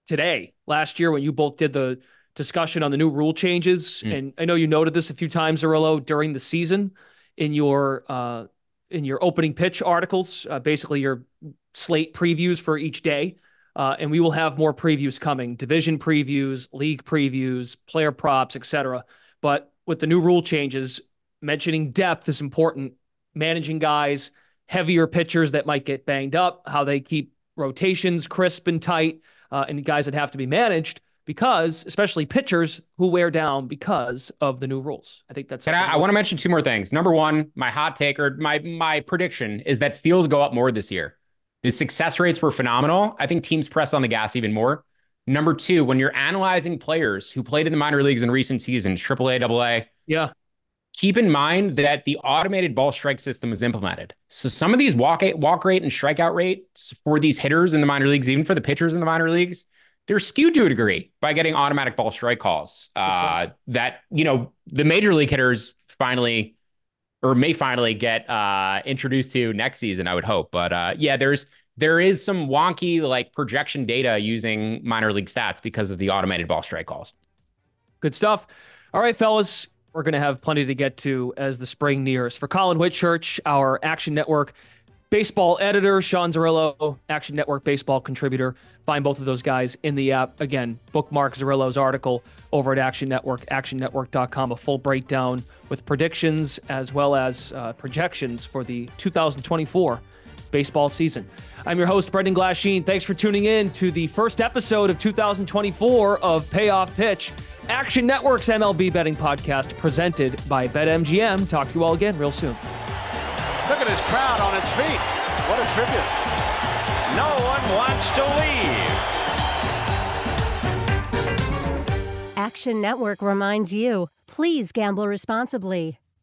today, last year, when you both did the discussion on the new rule changes. Mm. And I know you noted this a few times, Zerillo, during the season in your uh, in your opening pitch articles, uh, basically your slate previews for each day. Uh, and we will have more previews coming, division previews, league previews, player props, etc. But with the new rule changes, mentioning depth is important. Managing guys, heavier pitchers that might get banged up, how they keep rotations crisp and tight uh, and guys that have to be managed because, especially pitchers who wear down because of the new rules. I think that's. And I, I want to mention two more things. Number one, my hot take or my my prediction is that steals go up more this year. The success rates were phenomenal. I think teams press on the gas even more. Number two, when you're analyzing players who played in the minor leagues in recent seasons, AAA, AA, yeah, keep in mind that the automated ball strike system is implemented. So some of these walk walk rate and strikeout rates for these hitters in the minor leagues, even for the pitchers in the minor leagues, they're skewed to a degree by getting automatic ball strike calls. Uh, that you know the major league hitters finally or may finally get uh, introduced to next season. I would hope, but uh, yeah, there's there is some wonky like projection data using minor league stats because of the automated ball strike calls. Good stuff. All right, fellas, we're going to have plenty to get to as the spring nears. For Collin Whitchurch, our Action Network baseball editor, Sean Zerillo, Action Network baseball contributor. Find both of those guys in the app. Again, bookmark Zerillo's article over at Action Network, actionnetwork.com, a full breakdown with predictions as well as uh, projections for the 2024 baseball season. I'm your host, Brendan Glasheen. Thanks for tuning in to the first episode of 2024 of Payoff Pitch. Action Network's MLB betting podcast presented by BetMGM. Talk to you all again real soon. Look at his crowd on its feet. What a tribute. No one wants to leave. Action Network reminds you please gamble responsibly.